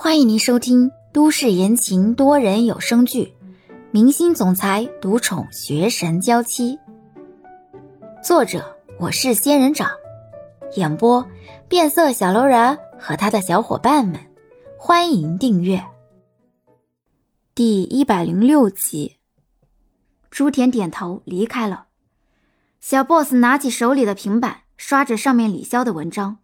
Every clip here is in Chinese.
欢迎您收听都市言情多人有声剧《明星总裁独宠学神娇妻》，作者我是仙人掌，演播变色小楼人和他的小伙伴们。欢迎订阅第一百零六集。朱田点头离开了。小 boss 拿起手里的平板，刷着上面李潇的文章，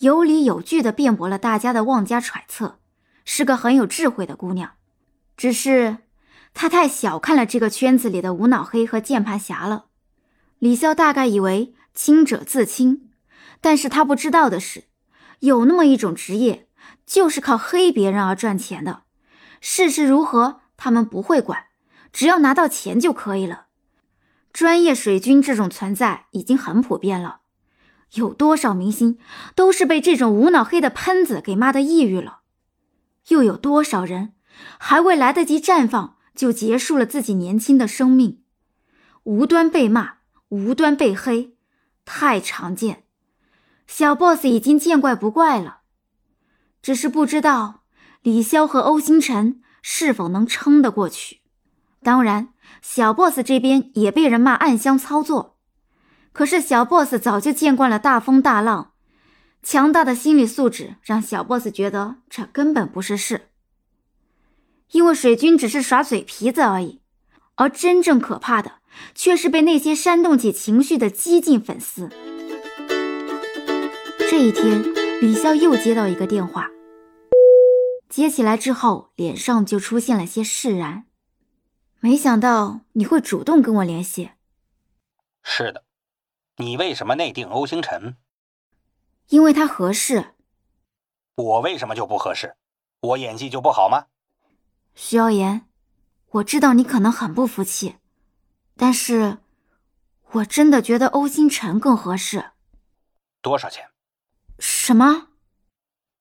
有理有据的辩驳了大家的妄加揣测。是个很有智慧的姑娘，只是她太小看了这个圈子里的无脑黑和键盘侠了。李潇大概以为清者自清，但是他不知道的是，有那么一种职业，就是靠黑别人而赚钱的。世事如何，他们不会管，只要拿到钱就可以了。专业水军这种存在已经很普遍了，有多少明星都是被这种无脑黑的喷子给骂的抑郁了。又有多少人还未来得及绽放，就结束了自己年轻的生命？无端被骂，无端被黑，太常见。小 boss 已经见怪不怪了，只是不知道李潇和欧星辰是否能撑得过去。当然，小 boss 这边也被人骂暗箱操作，可是小 boss 早就见惯了大风大浪。强大的心理素质让小 boss 觉得这根本不是事，因为水军只是耍嘴皮子而已，而真正可怕的却是被那些煽动起情绪的激进粉丝。这一天，李潇又接到一个电话，接起来之后，脸上就出现了些释然。没想到你会主动跟我联系。是的，你为什么内定欧星辰？因为他合适，我为什么就不合适？我演技就不好吗？徐耀言，我知道你可能很不服气，但是我真的觉得欧星辰更合适。多少钱？什么？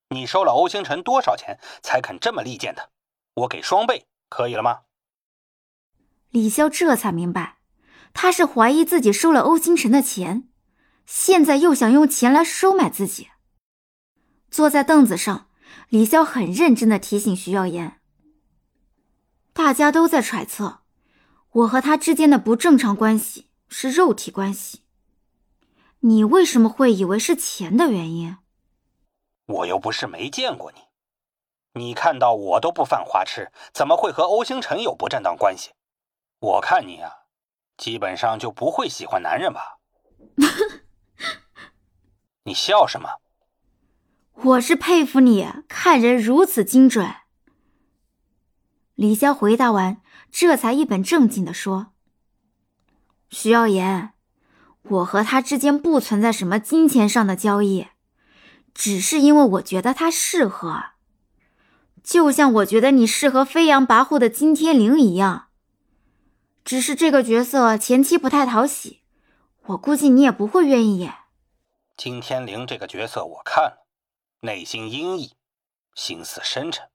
你收了欧星辰多少钱才肯这么力荐他？我给双倍，可以了吗？李潇这才明白，他是怀疑自己收了欧星辰的钱。现在又想用钱来收买自己。坐在凳子上，李潇很认真的提醒徐耀言：“大家都在揣测，我和他之间的不正常关系是肉体关系。你为什么会以为是钱的原因？我又不是没见过你，你看到我都不犯花痴，怎么会和欧星辰有不正当关系？我看你啊，基本上就不会喜欢男人吧。”你笑什么？我是佩服你看人如此精准。李潇回答完，这才一本正经的说：“徐耀言，我和他之间不存在什么金钱上的交易，只是因为我觉得他适合，就像我觉得你适合飞扬跋扈的金天灵一样。只是这个角色前期不太讨喜，我估计你也不会愿意演。”金天灵这个角色我看了，内心阴翳，心思深沉，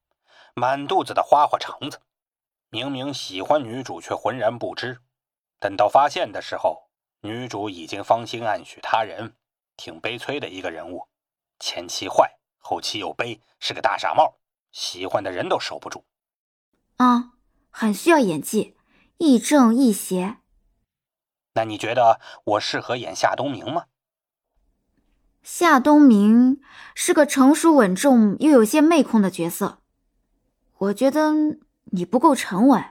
满肚子的花花肠子。明明喜欢女主，却浑然不知。等到发现的时候，女主已经芳心暗许他人，挺悲催的一个人物。前期坏，后期又悲，是个大傻帽，喜欢的人都守不住。啊，很需要演技，亦正亦邪。那你觉得我适合演夏冬明吗？夏冬明是个成熟稳重又有些妹控的角色，我觉得你不够沉稳。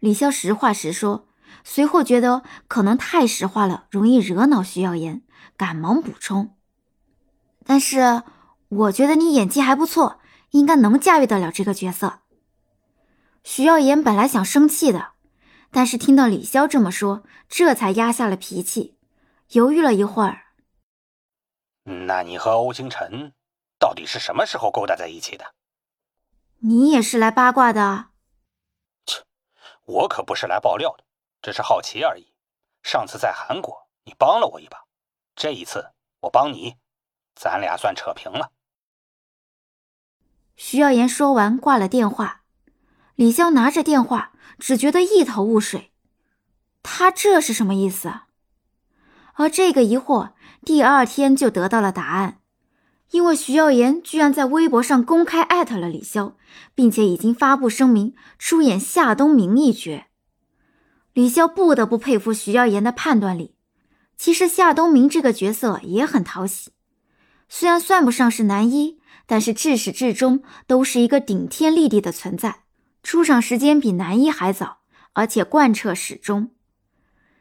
李潇实话实说，随后觉得可能太实话了，容易惹恼徐耀言，赶忙补充：“但是我觉得你演技还不错，应该能驾驭得了这个角色。”徐耀言本来想生气的，但是听到李潇这么说，这才压下了脾气，犹豫了一会儿。那你和欧星辰到底是什么时候勾搭在一起的？你也是来八卦的？切，我可不是来爆料的，只是好奇而已。上次在韩国你帮了我一把，这一次我帮你，咱俩算扯平了。徐耀言说完挂了电话，李潇拿着电话只觉得一头雾水，他这是什么意思？而这个疑惑。第二天就得到了答案，因为徐耀言居然在微博上公开艾特了李潇，并且已经发布声明出演夏冬明一角。李潇不得不佩服徐耀言的判断力。其实夏冬明这个角色也很讨喜，虽然算不上是男一，但是至始至终都是一个顶天立地的存在，出场时间比男一还早，而且贯彻始终。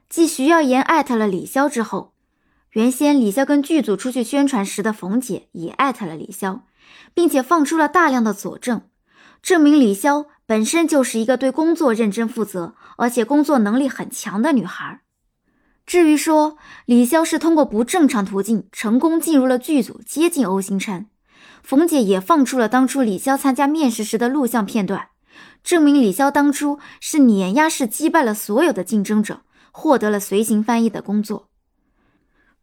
继徐耀言艾特了李潇之后。原先李潇跟剧组出去宣传时的冯姐也艾特了李潇，并且放出了大量的佐证，证明李潇本身就是一个对工作认真负责，而且工作能力很强的女孩。至于说李潇是通过不正常途径成功进入了剧组，接近欧星辰，冯姐也放出了当初李潇参加面试时的录像片段，证明李潇当初是碾压式击败了所有的竞争者，获得了随行翻译的工作。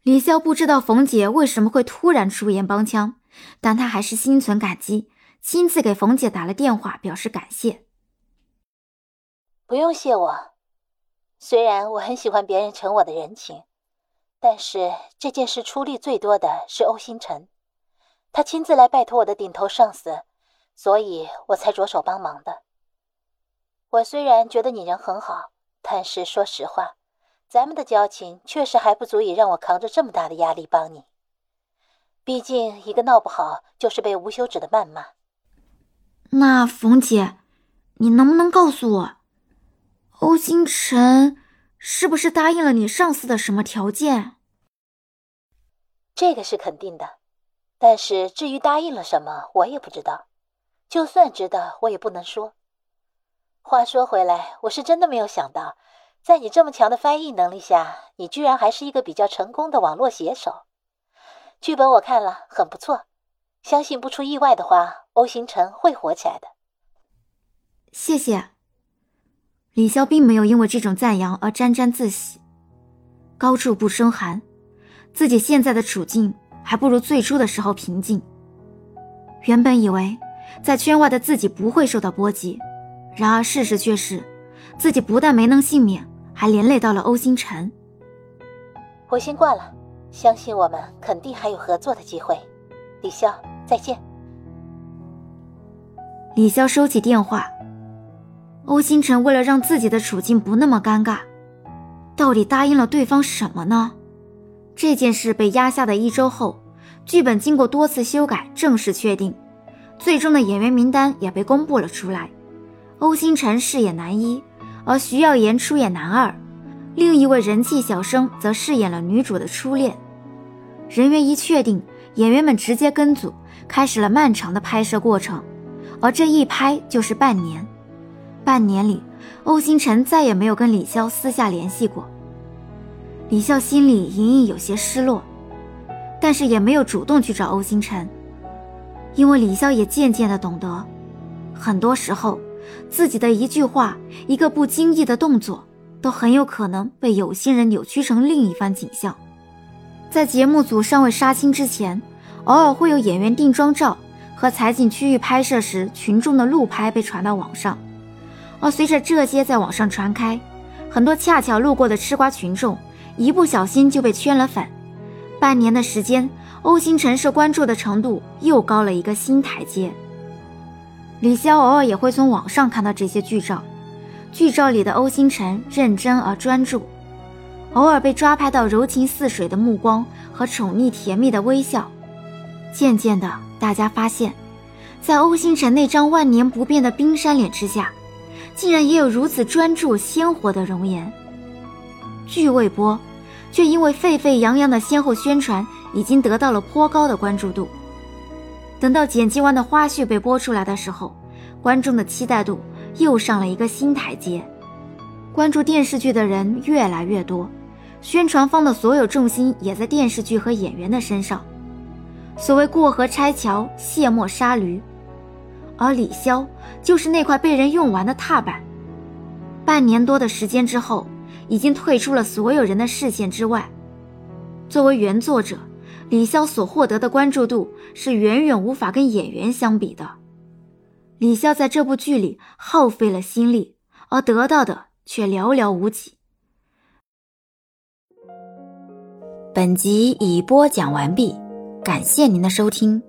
李潇不知道冯姐为什么会突然出言帮腔，但他还是心存感激，亲自给冯姐打了电话，表示感谢。不用谢我，虽然我很喜欢别人承我的人情，但是这件事出力最多的是欧星辰，他亲自来拜托我的顶头上司，所以我才着手帮忙的。我虽然觉得你人很好，但是说实话。咱们的交情确实还不足以让我扛着这么大的压力帮你。毕竟一个闹不好就是被无休止的谩骂。那冯姐，你能不能告诉我，欧星辰是不是答应了你上司的什么条件？这个是肯定的，但是至于答应了什么，我也不知道。就算知道，我也不能说。话说回来，我是真的没有想到。在你这么强的翻译能力下，你居然还是一个比较成功的网络写手。剧本我看了，很不错，相信不出意外的话，欧星辰会火起来的。谢谢。李潇并没有因为这种赞扬而沾沾自喜，高处不胜寒，自己现在的处境还不如最初的时候平静。原本以为在圈外的自己不会受到波及，然而事实却是，自己不但没能幸免。还连累到了欧星辰，我先挂了。相信我们肯定还有合作的机会。李潇，再见。李潇收起电话。欧星辰为了让自己的处境不那么尴尬，到底答应了对方什么呢？这件事被压下的一周后，剧本经过多次修改，正式确定，最终的演员名单也被公布了出来。欧星辰饰演男一。而徐耀言出演男二，另一位人气小生则饰演了女主的初恋。人员一确定，演员们直接跟组，开始了漫长的拍摄过程。而这一拍就是半年。半年里，欧星辰再也没有跟李潇私下联系过。李潇心里隐隐有些失落，但是也没有主动去找欧星辰，因为李潇也渐渐的懂得，很多时候。自己的一句话，一个不经意的动作，都很有可能被有心人扭曲成另一番景象。在节目组尚未杀青之前，偶尔会有演员定妆照和采景区域拍摄时群众的路拍被传到网上，而随着这些在网上传开，很多恰巧路过的吃瓜群众一不小心就被圈了粉。半年的时间，欧星辰受关注的程度又高了一个新台阶。李潇偶尔也会从网上看到这些剧照，剧照里的欧星辰认真而专注，偶尔被抓拍到柔情似水的目光和宠溺甜蜜的微笑。渐渐的，大家发现，在欧星辰那张万年不变的冰山脸之下，竟然也有如此专注鲜活的容颜。剧未播，却因为沸沸扬扬的先后宣传，已经得到了颇高的关注度。等到剪辑完的花絮被播出来的时候，观众的期待度又上了一个新台阶。关注电视剧的人越来越多，宣传方的所有重心也在电视剧和演员的身上。所谓过河拆桥、卸磨杀驴，而李潇就是那块被人用完的踏板。半年多的时间之后，已经退出了所有人的视线之外。作为原作者。李潇所获得的关注度是远远无法跟演员相比的。李潇在这部剧里耗费了心力，而得到的却寥寥无几。本集已播讲完毕，感谢您的收听。